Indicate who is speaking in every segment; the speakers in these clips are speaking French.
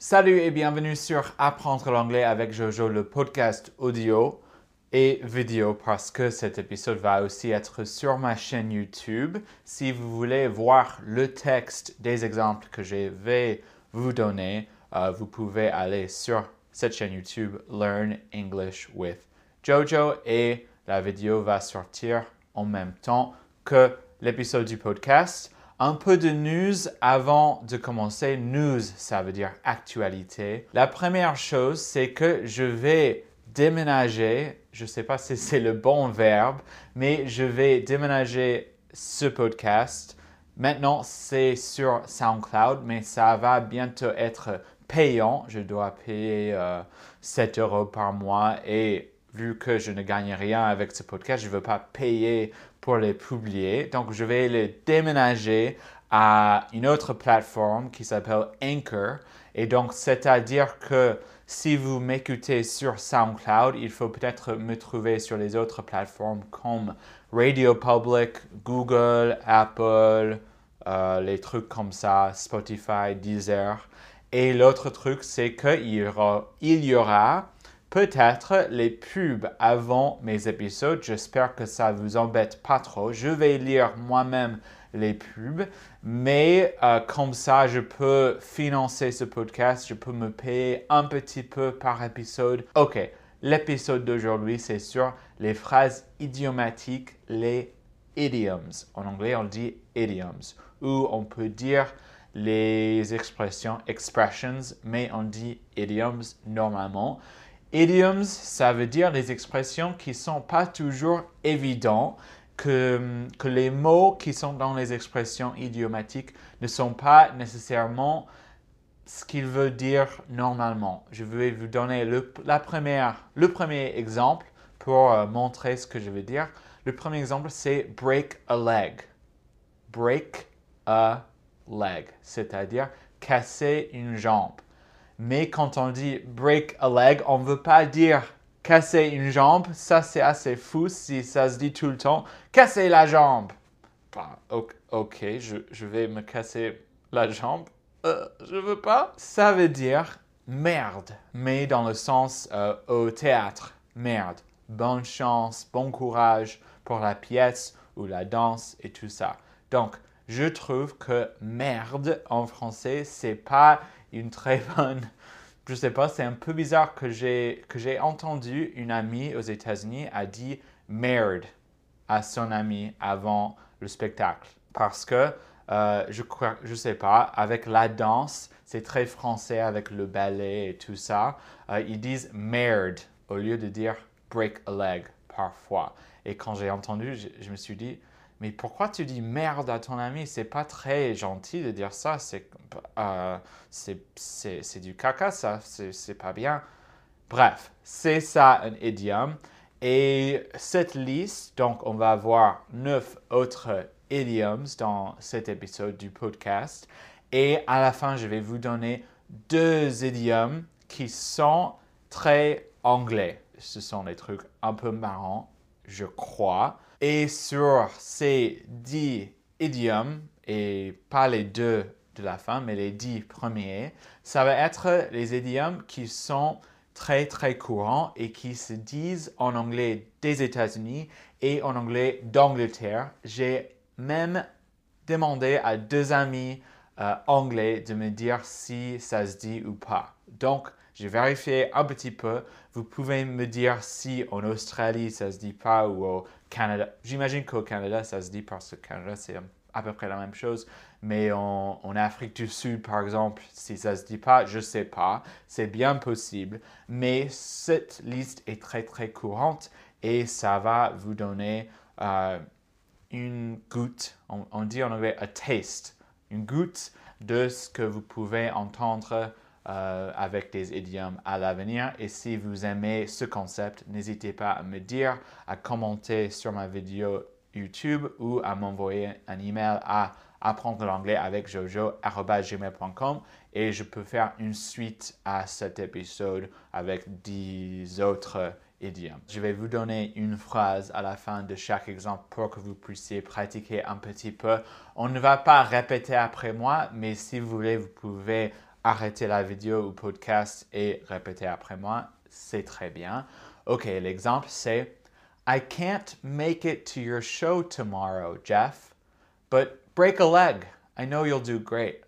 Speaker 1: Salut et bienvenue sur Apprendre l'anglais avec Jojo, le podcast audio et vidéo parce que cet épisode va aussi être sur ma chaîne YouTube. Si vous voulez voir le texte des exemples que je vais vous donner, euh, vous pouvez aller sur cette chaîne YouTube Learn English with Jojo et la vidéo va sortir en même temps que l'épisode du podcast. Un peu de news avant de commencer. News, ça veut dire actualité. La première chose, c'est que je vais déménager. Je ne sais pas si c'est le bon verbe, mais je vais déménager ce podcast. Maintenant, c'est sur SoundCloud, mais ça va bientôt être payant. Je dois payer 7 euh, euros par mois et vu que je ne gagne rien avec ce podcast, je ne veux pas payer pour les publier. Donc, je vais les déménager à une autre plateforme qui s'appelle Anchor. Et donc, c'est-à-dire que si vous m'écoutez sur SoundCloud, il faut peut-être me trouver sur les autres plateformes comme Radio Public, Google, Apple, euh, les trucs comme ça, Spotify, Deezer. Et l'autre truc, c'est qu'il il y aura peut-être les pubs avant mes épisodes. J'espère que ça vous embête pas trop. Je vais lire moi-même les pubs, mais euh, comme ça, je peux financer ce podcast, je peux me payer un petit peu par épisode. Ok, l'épisode d'aujourd'hui, c'est sur les phrases idiomatiques, les idioms. En anglais, on dit idioms, ou on peut dire les expressions expressions, mais on dit idioms normalement. Idioms, ça veut dire les expressions qui ne sont pas toujours évidentes, que, que, les mots qui sont dans les expressions idiomatiques ne sont pas nécessairement ce qu'ils veulent dire normalement. Je vais vous donner le, la première, le premier exemple pour euh, montrer ce que je veux dire. Le premier exemple, c'est break a leg. Break a leg, c'est-à-dire casser une jambe. Mais quand on dit break a leg, on ne veut pas dire casser une jambe. Ça, c'est assez fou si ça se dit tout le temps. Casser la jambe. Bah, ok, je, vais me casser la jambe. Euh, je veux pas. Ça veut dire merde, mais dans le sens euh, au théâtre. Merde. Bonne chance, bon courage pour la pièce ou la danse et tout ça. Donc, je trouve que merde en français, c'est pas une très bonne. Je sais pas, c'est un peu bizarre que j'ai entendu une amie aux États-Unis a dit merde à son ami avant le spectacle parce que euh, je crois, je sais pas, avec la danse, c'est très français avec le ballet et tout ça. Euh, ils disent merde au lieu de dire break a leg parfois. Et quand j'ai entendu, je, me suis dit, mais pourquoi tu dis merde à ton ami? C'est pas très gentil de dire ça. C'est euh, du caca, ça. C'est pas bien. Bref, c'est ça un idiome. Et cette liste, donc on va avoir neuf autres idioms dans cet épisode du podcast. Et à la fin, je vais vous donner deux idiomes qui sont très anglais. Ce sont des trucs un peu marrants, je crois. Et sur ces dix idiomes, et pas les deux de la fin, mais les dix premiers, ça va être les idiomes qui sont très très courants et qui se disent en anglais des États-Unis et en anglais d'Angleterre. J'ai même demandé à deux amis euh, anglais de me dire si ça se dit ou pas. Donc, j'ai vérifié un petit peu. Vous pouvez me dire si en Australie ça se dit pas ou au Canada. J'imagine qu'au Canada ça se dit parce que Canada c'est à peu près la même chose. Mais en, Afrique du Sud, par exemple, si ça se dit pas, je sais pas. C'est bien possible. Mais cette liste est très très courante et ça va vous donner euh, une goutte. On, on dit en anglais a taste. Une goutte de ce que vous pouvez entendre euh, avec des idiomes à l'avenir. Et si vous aimez ce concept, n'hésitez pas à me dire, à commenter sur ma vidéo YouTube ou à m'envoyer un email à apprendre l'anglais avec jojo.gmail.com et je peux faire une suite à cet épisode avec 10 autres idiomes. Je vais vous donner une phrase à la fin de chaque exemple pour que vous puissiez pratiquer un petit peu. On ne va pas répéter après moi, mais si vous voulez, vous pouvez arrêter la vidéo ou podcast et répéter après moi, c'est très bien. OK, l'exemple c'est I can't make it to your show tomorrow, Jeff, but break a leg. I know you'll do great.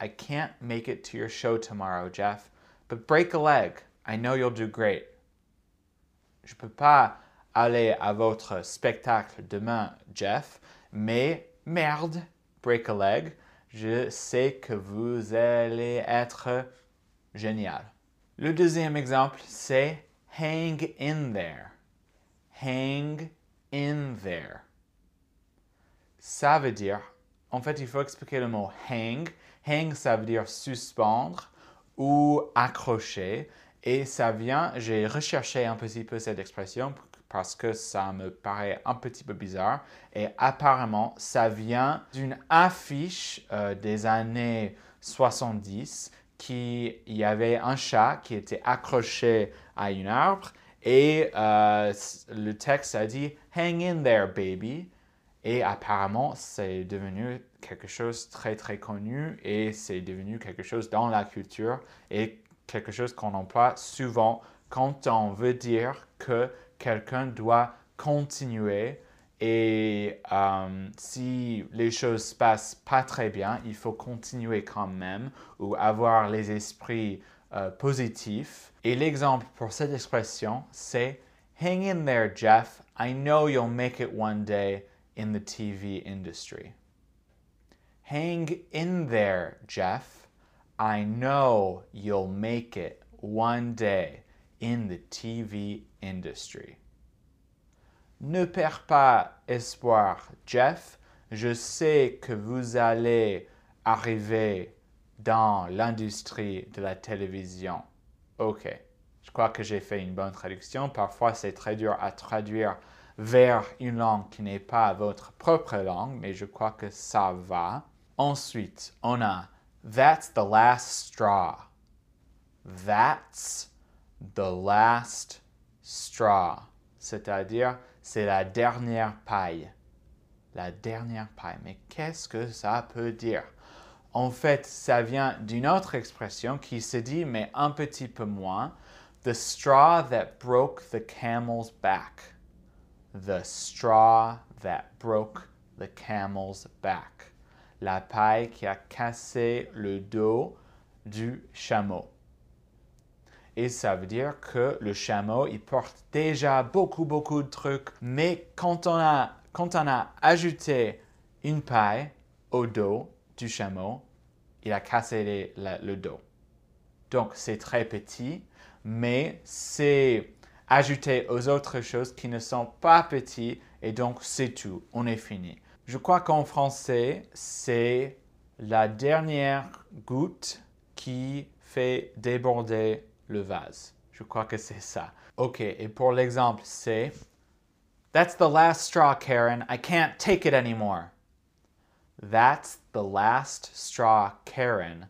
Speaker 1: I can't make it to your show tomorrow, Jeff, but break a leg. I know you'll do great. Je peux pas aller à votre spectacle demain, Jeff, mais merde, break a leg. Je sais que vous allez être génial. Le deuxième exemple, c'est hang in there. Hang in there. Ça veut dire, en fait, il faut expliquer le mot hang. Hang, ça veut dire suspendre ou accrocher. Et ça vient, j'ai recherché un petit peu cette expression parce que ça me paraît un petit peu bizarre. Et apparemment, ça vient d'une affiche euh, des années 70 qui il y avait un chat qui était accroché à un arbre et euh, le texte a dit Hang in there, baby. Et apparemment, c'est devenu quelque chose très très connu et c'est devenu quelque chose dans la culture et quelque chose qu'on emploie souvent quand on veut dire que quelqu'un doit continuer et euh, si les choses se passent pas très bien, il faut continuer quand même ou avoir les esprits euh, positifs. Et l'exemple pour cette expression, c'est Hang in there, Jeff. I know you'll make it one day in the TV industry. Hang in there, Jeff. I know you'll make it one day in the TV industry. Ne perds pas espoir, Jeff. Je sais que vous allez arriver dans l'industrie de la télévision. OK. Je crois que j'ai fait une bonne traduction. Parfois, c'est très dur à traduire vers une langue qui n'est pas votre propre langue, mais je crois que ça va. Ensuite, on a That's the last straw. That's the last straw. C'est-à-dire, c'est la dernière paille. La dernière paille. Mais qu'est-ce que ça peut dire? En fait, ça vient d'une autre expression qui se dit, mais un petit peu moins, the straw that broke the camel's back. The straw that broke the camel's back. La paille qui a cassé le dos du chameau. Et ça veut dire que le chameau, il porte déjà beaucoup, beaucoup de trucs. Mais quand on a, quand on a ajouté une paille au dos du chameau, il a cassé le dos. Donc, c'est très petit, mais c'est ajouté aux autres choses qui ne sont pas petites et donc c'est tout. On est fini. Je crois qu'en français, c'est la dernière goutte qui fait déborder le vase. Je crois que c'est ça. OK, et pour l'exemple, c'est That's the last straw, Karen. I can't take it anymore. That's the last straw, Karen.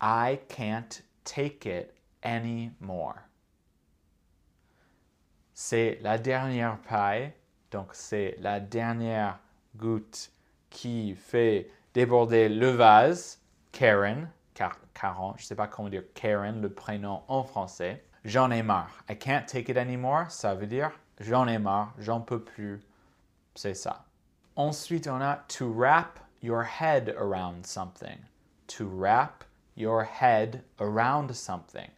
Speaker 1: I can't take it anymore. C'est la dernière paille, donc c'est la dernière goutte qui fait déborder le vase, Karen, Caron, je ne sais pas comment dire Karen, le prénom en français. J'en ai marre. I can't take it anymore, ça veut dire j'en ai marre, j'en peux plus. C'est ça. Ensuite, on a to wrap your head around something. To wrap your head around something.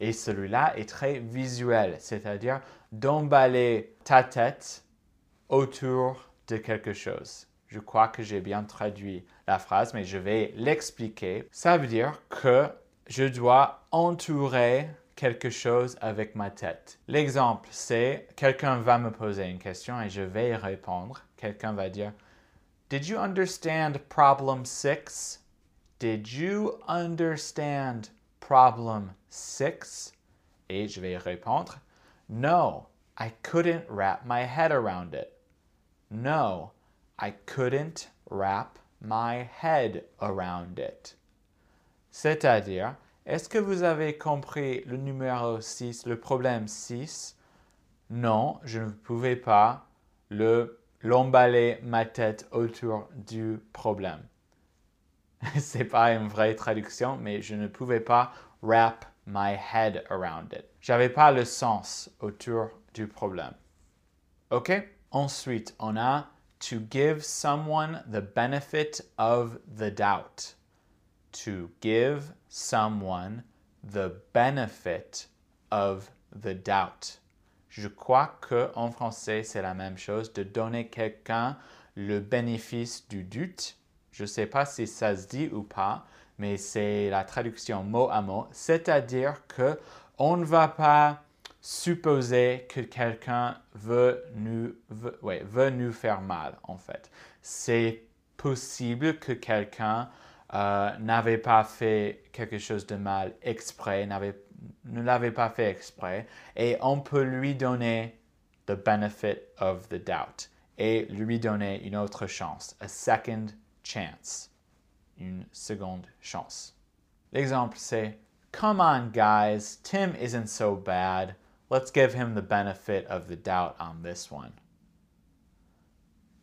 Speaker 1: Et celui-là est très visuel, c'est-à-dire d'emballer ta tête autour de quelque chose. Je crois que j'ai bien traduit la phrase, mais je vais l'expliquer. Ça veut dire que je dois entourer quelque chose avec ma tête. L'exemple, c'est quelqu'un va me poser une question et je vais répondre. Quelqu'un va dire Did you understand problem 6? Did you understand problem 6? Et je vais répondre No, I couldn't wrap my head around it. No, I couldn't wrap my head around it. C'est-à-dire, est-ce que vous avez compris le numéro 6, le problème 6 Non, je ne pouvais pas le, l'emballer ma tête autour du problème. c'est pas une vraie traduction, mais je ne pouvais pas wrap my head around it. J'avais pas le sens autour du problème. OK? Ensuite, on a to give someone the benefit of the doubt. To give someone the benefit of the doubt. Je crois que en français, c'est la même chose, de donner quelqu'un le bénéfice du doute. Je ne sais pas si ça se dit ou pas, mais c'est la traduction mot à mot, c'est-à-dire que on ne va pas supposer que quelqu'un veut nous, veut, nous faire mal, en fait. C'est possible que quelqu'un euh, n'avait pas fait quelque chose de mal exprès, ne l'avait pas fait exprès, et on peut lui donner the benefit of the doubt et lui donner une autre chance, a second chance, une seconde chance. L'exemple c'est Come on, guys, Tim isn't so bad. Let's give him the benefit of the doubt on this one.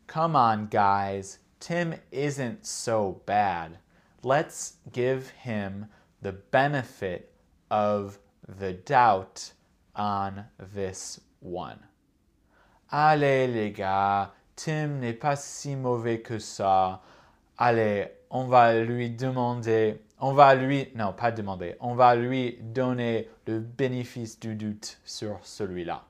Speaker 1: Come on, guys, Tim isn't so bad. Let's give him the benefit of the doubt on this one. Allez les gars, Tim n'est pas si mauvais que ça. Allez, on va lui demander, on va lui, non pas demander, on va lui donner le bénéfice du doute sur celui-là.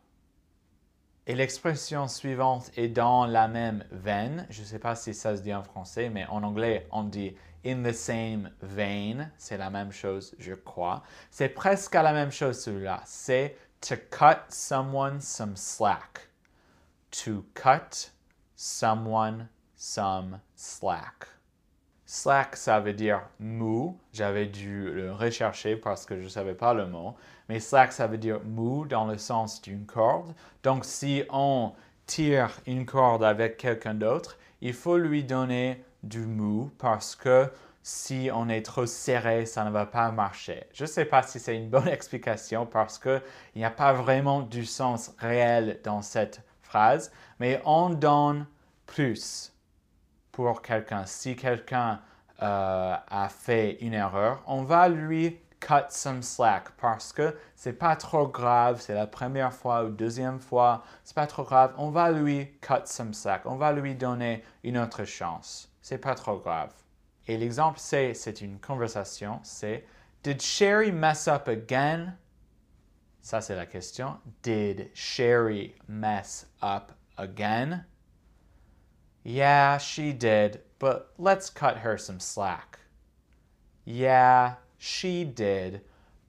Speaker 1: Et l'expression suivante est dans la même veine. Je ne sais pas si ça se dit en français, mais en anglais, on dit in the same vein. C'est la même chose, je crois. C'est presque la même chose celui-là. C'est to cut someone some slack to cut someone some slack. Slack, ça veut dire mou. J'avais dû le rechercher parce que je ne savais pas le mot. Mais slack, ça veut dire mou dans le sens d'une corde. Donc, si on tire une corde avec quelqu'un d'autre, il faut lui donner du mou parce que si on est trop serré, ça ne va pas marcher. Je ne sais pas si c'est une bonne explication parce qu'il n'y a pas vraiment du sens réel dans cette phrase, mais on donne plus pour quelqu'un. Si quelqu'un euh, a fait une erreur, on va lui cut some slack parce que c'est pas trop grave, c'est la première fois ou deuxième fois, c'est pas trop grave, on va lui cut some slack, on va lui donner une autre chance. C'est pas trop grave. Et l'exemple c'est c'est une conversation, c'est Did Sherry mess up again? Ça, c'est la question. Did Sherry mess up again? Yeah, she did, but let's cut her some slack. Yeah, she did,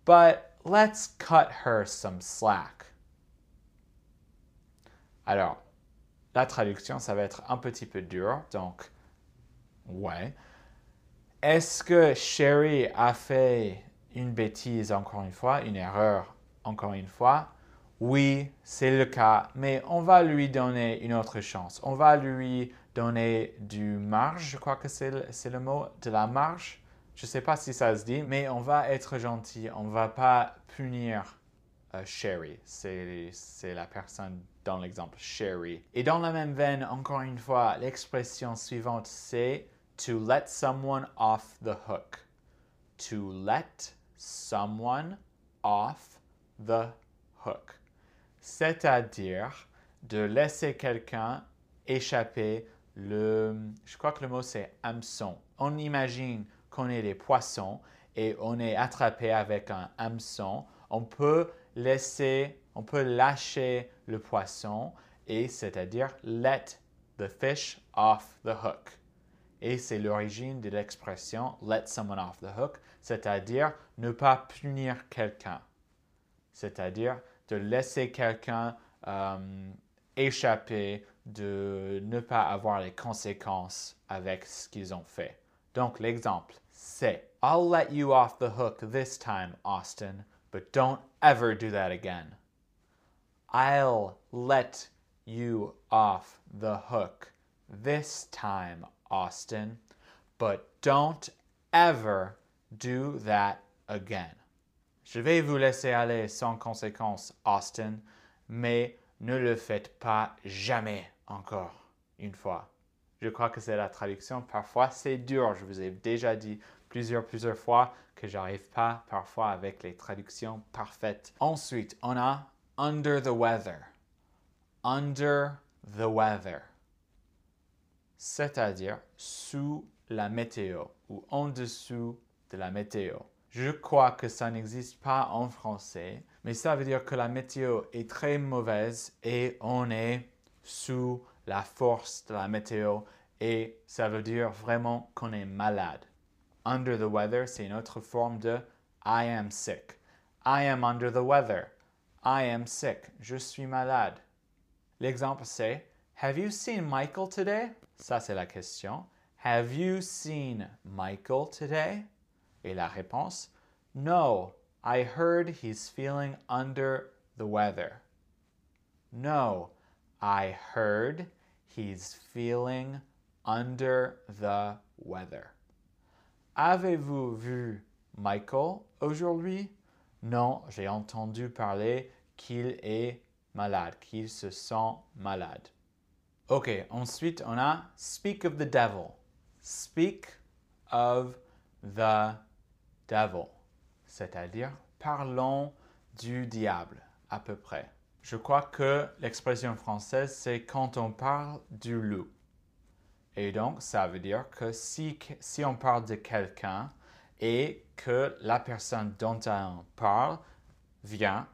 Speaker 1: but let's cut her some slack. Alors, la traduction, ça va être un petit peu dur, donc, ouais. Est-ce que Sherry a fait une bêtise encore une fois, une erreur encore une fois, oui, c'est le cas, mais on va lui donner une autre chance. On va lui donner du marge, je crois que c'est le, mot, de la marge. Je ne sais pas si ça se dit, mais on va être gentil. On ne va pas punir euh, Sherry. C'est la personne dans l'exemple, Sherry. Et dans la même veine, encore une fois, l'expression suivante, c'est to let someone off the hook. To let someone off the hook, c'est-à-dire de laisser quelqu'un échapper je crois que le mot c'est hameçon. On imagine qu'on est des poissons et on est attrapé avec un hameçon. On peut laisser, on peut lâcher le poisson et c'est-à-dire let the fish off the hook. Et c'est l'origine de l'expression let someone off the hook, c'est-à-dire ne pas punir quelqu'un c'est-à-dire de laisser quelqu'un euh, échapper, de ne pas avoir les conséquences avec ce qu'ils ont fait. Donc l'exemple, c'est I'll let you off the hook this time, Austin, but don't ever do that again. I'll let you off the hook this time, Austin, but don't ever do that again. Je vais vous laisser aller sans conséquence, Austin, mais ne le faites pas jamais encore une fois. Je crois que c'est la traduction. Parfois, c'est dur. Je vous ai déjà dit plusieurs, plusieurs fois que j'arrive pas parfois avec les traductions parfaites. Ensuite, on a under the weather. Under the weather. C'est-à-dire sous la météo ou en dessous de la météo. Je crois que ça n'existe pas en français, mais ça veut dire que la météo est très mauvaise et on est sous la force de la météo et ça veut dire vraiment qu'on est malade. Under the weather, c'est une autre forme de I am sick. I am under the weather. I am sick. Je suis malade. L'exemple c'est Have you seen Michael today? Ça c'est la question. Have you seen Michael today? Et la réponse No, I heard he's feeling under the weather. No, I heard he's feeling under the weather. Avez-vous vu Michael aujourd'hui? Non, j'ai entendu parler qu'il est malade, qu'il se sent malade. Ok, ensuite on a speak of the devil. Speak of the C'est-à-dire parlons du diable, à peu près. Je crois que l'expression française, c'est quand on parle du loup. Et donc, ça veut dire que si, si on parle de quelqu'un et que la personne dont on parle vient,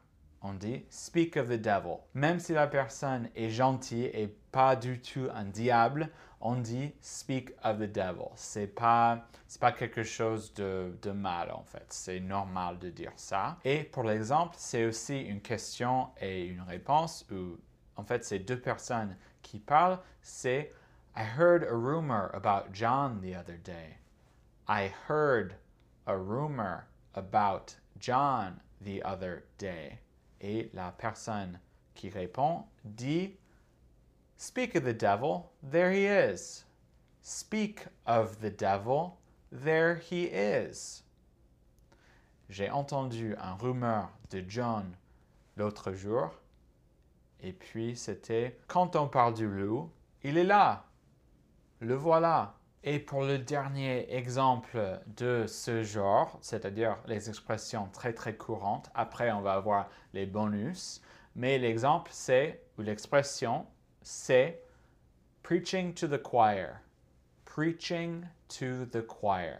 Speaker 1: on dit speak of the devil. Même si la personne est gentille et pas du tout un diable, on dit speak of the devil. C'est pas, c'est pas quelque chose de, de mal en fait. C'est normal de dire ça. Et pour l'exemple, c'est aussi une question et une réponse où en fait c'est deux personnes qui parlent. C'est I heard a rumor about John the other day. I heard a rumor about John the other day. Et la personne qui répond dit Speak of the devil, there he is. Speak of the devil, there he is. J'ai entendu un rumeur de John l'autre jour. Et puis c'était Quand on parle du loup, il est là. Le voilà. Et pour le dernier exemple de ce genre, c'est-à-dire les expressions très très courantes, après on va avoir les bonus, mais l'exemple c'est, ou l'expression c'est preaching to the choir. Preaching to the choir.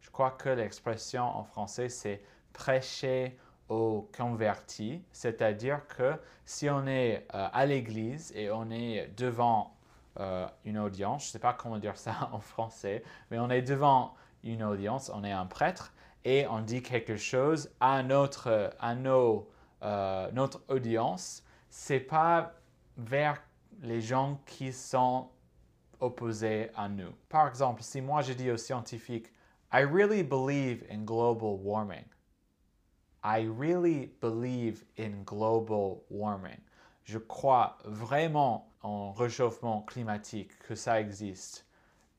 Speaker 1: Je crois que l'expression en français c'est prêcher aux convertis, c'est-à-dire que si on est euh, à l'église et on est devant euh, une audience, je ne sais pas comment dire ça en français, mais on est devant une audience, on est un prêtre et on dit quelque chose à notre, à nos, euh, notre audience, c'est pas vers les gens qui sont opposés à nous. Par exemple, si moi je dis aux scientifiques, I really believe in global warming. I really believe in global warming. Je crois vraiment en réchauffement climatique, que ça existe.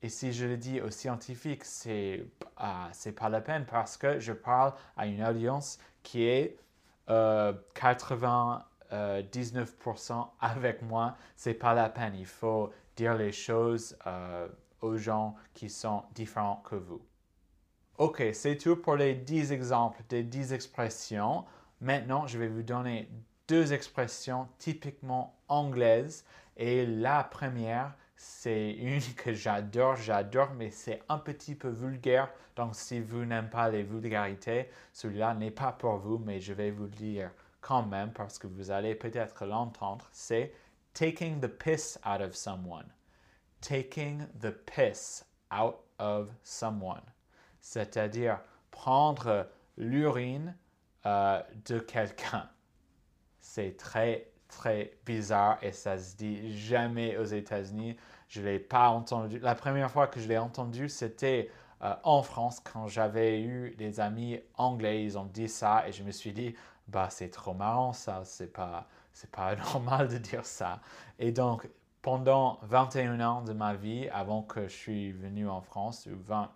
Speaker 1: Et si je le dis aux scientifiques, c'est ah, pas la peine parce que je parle à une audience qui est 99% euh, avec moi. C'est pas la peine. Il faut dire les choses euh, aux gens qui sont différents que vous. Ok, c'est tout pour les 10 exemples des 10 expressions. Maintenant, je vais vous donner deux expressions typiquement anglaises. Et la première, c'est une que j'adore, j'adore, mais c'est un petit peu vulgaire. Donc, si vous n'aimez pas les vulgarités, celui-là n'est pas pour vous, mais je vais vous le dire quand même parce que vous allez peut-être l'entendre. C'est taking the piss out of someone. Taking the piss out of someone. C'est-à-dire prendre l'urine euh, de quelqu'un. C'est très, très bizarre et ça se dit jamais aux États-Unis. Je l'ai pas entendu. La première fois que je l'ai entendu, c'était euh, en France quand j'avais eu des amis anglais. Ils ont dit ça et je me suis dit, bah c'est trop marrant ça, c'est pas, pas normal de dire ça. Et donc, pendant 21 ans de ma vie, avant que je suis venu en France, ou 20,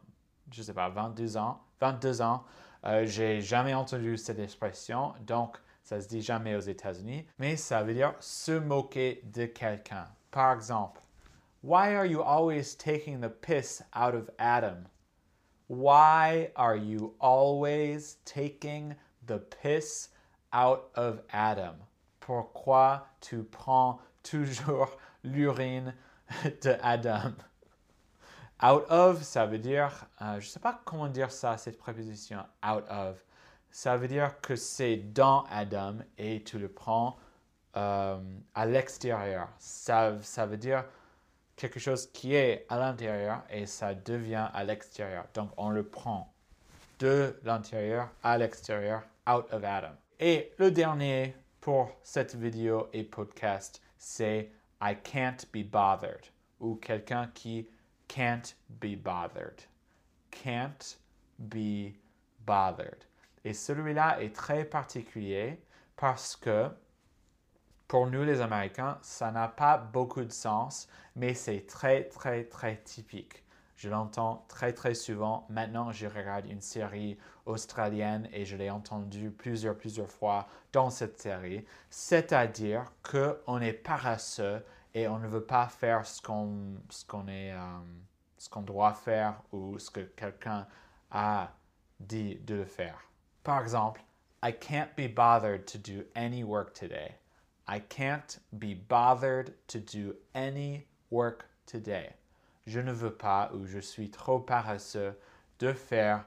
Speaker 1: je sais pas, 22 ans, 22 ans, euh, j'ai jamais entendu cette expression. Donc, ça se dit jamais aux États-Unis, mais ça veut dire se moquer de quelqu'un. Par exemple, Why are you always taking the piss out of Adam? Why are you always taking the piss out of Adam? Pourquoi tu prends toujours l'urine de Adam? Out of, ça veut dire, euh, je ne sais pas comment dire ça, cette préposition out of. Ça veut dire que c'est dans Adam et tu le prends euh, à l'extérieur. Ça, ça veut dire quelque chose qui est à l'intérieur et ça devient à l'extérieur. Donc on le prend de l'intérieur à l'extérieur, out of Adam. Et le dernier pour cette vidéo et podcast, c'est I can't be bothered ou quelqu'un qui can't be bothered. Can't be bothered. Et celui-là est très particulier parce que pour nous les Américains, ça n'a pas beaucoup de sens, mais c'est très, très, très typique. Je l'entends très, très souvent. Maintenant, je regarde une série australienne et je l'ai entendu plusieurs, plusieurs fois dans cette série. C'est-à-dire qu'on est paresseux et on ne veut pas faire ce qu'on qu'on est euh, ce qu'on doit faire ou ce que quelqu'un a dit de le faire. Par exemple, I can't be bothered to do any work today. I can't be bothered to do any work today. Je ne veux pas ou je suis trop paresseux de faire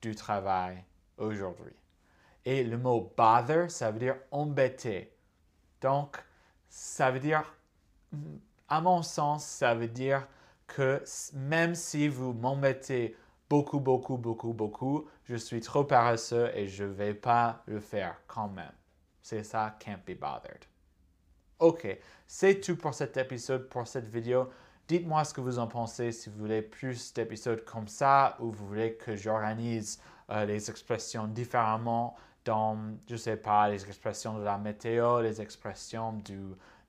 Speaker 1: du travail aujourd'hui. Et le mot bother, ça veut dire embêter. Donc, ça veut dire à mon sens, ça veut dire que même si vous m'embêtez beaucoup, beaucoup, beaucoup, beaucoup, je suis trop paresseux et je ne vais pas le faire quand même. C'est ça, can't be bothered. Ok, c'est tout pour cet épisode, pour cette vidéo. Dites-moi ce que vous en pensez, si vous voulez plus d'épisodes comme ça ou vous voulez que j'organise euh, les expressions différemment dans, je ne sais pas, les expressions de la météo, les expressions du,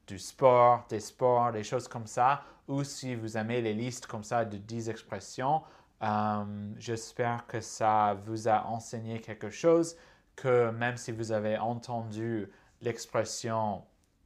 Speaker 1: du sport, des sports, des choses comme ça, ou si vous aimez les listes comme ça de 10 expressions, euh, j'espère que ça vous a enseigné quelque chose, que même si vous avez entendu l'expression,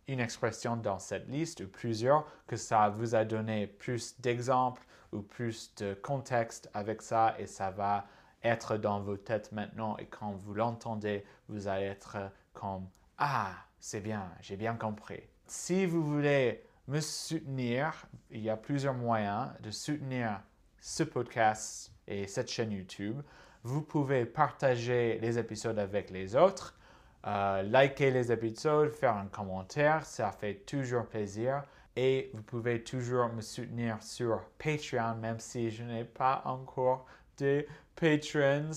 Speaker 1: une expression dans cette liste ou plusieurs, que ça vous a donné plus d'exemples ou plus de contexte avec ça et ça va être dans vos têtes maintenant et quand vous l'entendez, vous allez être comme Ah, c'est bien, j'ai bien compris. Si vous voulez me soutenir, il y a plusieurs moyens de soutenir ce podcast et cette chaîne YouTube. Vous pouvez partager les épisodes avec les autres, euh, liker les épisodes, faire un commentaire, ça fait toujours plaisir. Et vous pouvez toujours me soutenir sur Patreon, même si je n'ai pas encore de patrons.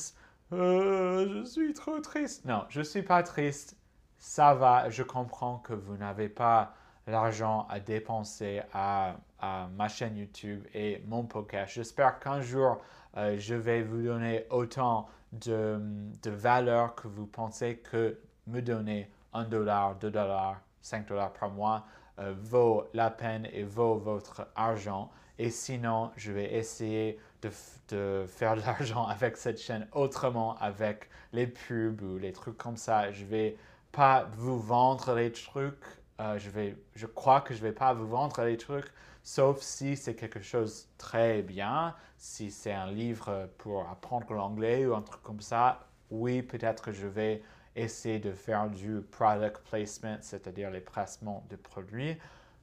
Speaker 1: Euh, je suis trop triste. Non, je ne suis pas triste ça va, je comprends que vous n'avez pas l'argent à dépenser à, ma chaîne YouTube et mon podcast. J'espère qu'un jour, euh, je vais vous donner autant de, de, valeur que vous pensez que me donner un dollar, deux dollars, cinq dollars par mois euh, vaut la peine et vaut votre argent. Et sinon, je vais essayer de, de faire de l'argent avec cette chaîne autrement, avec les pubs ou les trucs comme ça. Je vais pas vous vendre les trucs. Euh, je, vais, je crois que je vais pas vous vendre les trucs, sauf si c'est quelque chose très bien, si c'est un livre pour apprendre l'anglais ou un truc comme ça. Oui, peut-être que je vais essayer de faire du product placement, c'est-à-dire les placements de produits.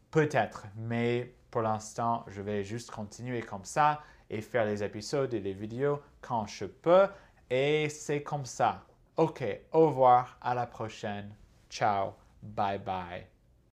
Speaker 1: Peut-être, mais pour l'instant, je vais juste continuer comme ça et faire les épisodes et les vidéos quand je peux. Et c'est comme ça. Ok, au revoir, à la prochaine. Ciao, bye bye.